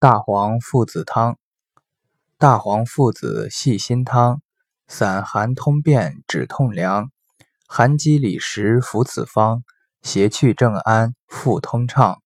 大黄附子汤，大黄附子细辛汤，散寒通便止痛凉，寒积里实服此方，邪去正安腹通畅。